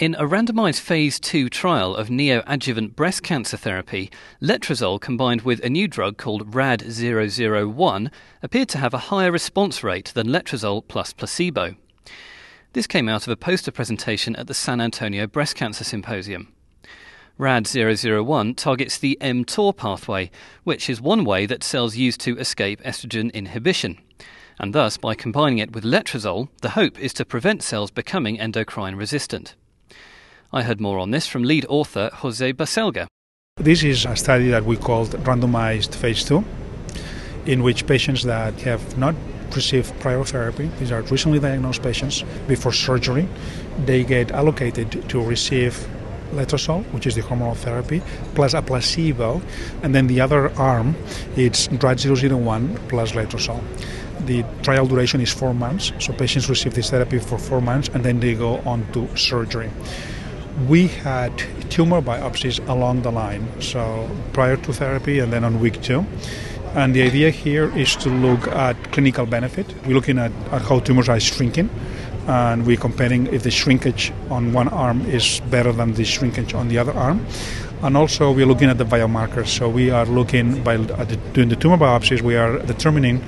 In a randomized phase 2 trial of neoadjuvant breast cancer therapy, letrozole combined with a new drug called RAD001 appeared to have a higher response rate than letrozole plus placebo. This came out of a poster presentation at the San Antonio Breast Cancer Symposium. RAD001 targets the mTOR pathway, which is one way that cells use to escape estrogen inhibition. And thus, by combining it with letrozole, the hope is to prevent cells becoming endocrine resistant. I heard more on this from lead author Jose Baselga. This is a study that we called randomized phase 2, in which patients that have not received prior therapy, these are recently diagnosed patients, before surgery, they get allocated to receive letrozole, which is the hormonal therapy, plus a placebo, and then the other arm, it's RAD001 plus letrozole. The trial duration is four months, so patients receive this therapy for four months and then they go on to surgery we had tumor biopsies along the line, so prior to therapy and then on week two. And the idea here is to look at clinical benefit. We're looking at, at how tumors are shrinking, and we're comparing if the shrinkage on one arm is better than the shrinkage on the other arm. And also, we're looking at the biomarkers. So we are looking by the, doing the tumor biopsies. We are determining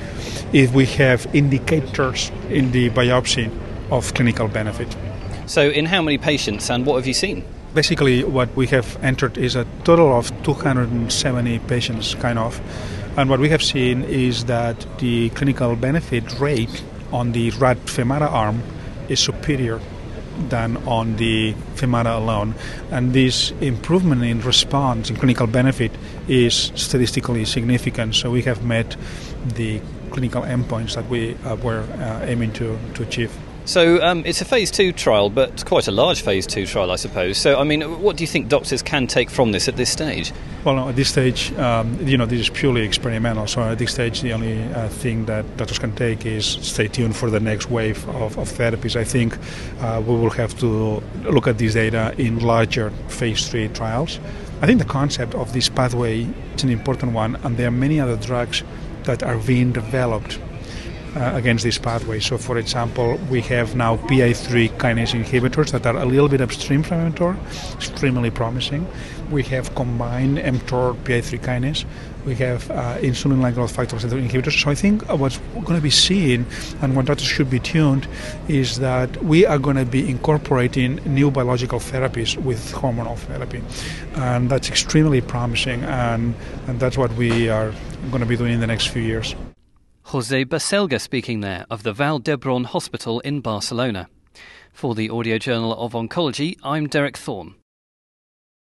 if we have indicators in the biopsy of clinical benefit. So, in how many patients and what have you seen? Basically, what we have entered is a total of 270 patients, kind of. And what we have seen is that the clinical benefit rate on the RAD Femara arm is superior than on the Femara alone. And this improvement in response in clinical benefit is statistically significant. So we have met the clinical endpoints that we uh, were uh, aiming to, to achieve. So um, it's a phase two trial, but quite a large phase two trial, I suppose. So, I mean, what do you think doctors can take from this at this stage? Well, at this stage, um, you know, this is purely experimental. So at this stage, the only uh, thing that doctors can take is stay tuned for the next wave of, of therapies. I think uh, we will have to look at this data in larger phase three trials. I think the concept of this pathway is an important one, and there are many other drugs that are being developed uh, against this pathway. So, for example, we have now PI3 kinase inhibitors that are a little bit upstream from mTOR, extremely promising. We have combined mTOR PI3 kinase. We have uh, insulin-like growth factor receptor inhibitors. So I think what's going to be seen and what doctors should be tuned is that we are going to be incorporating new biological therapies with hormonal therapy, and that's extremely promising. And and that's what we are going to be doing in the next few years. Jose Baselga speaking there of the Vall d'Hebron Hospital in Barcelona. For the Audio Journal of Oncology, I'm Derek Thorne.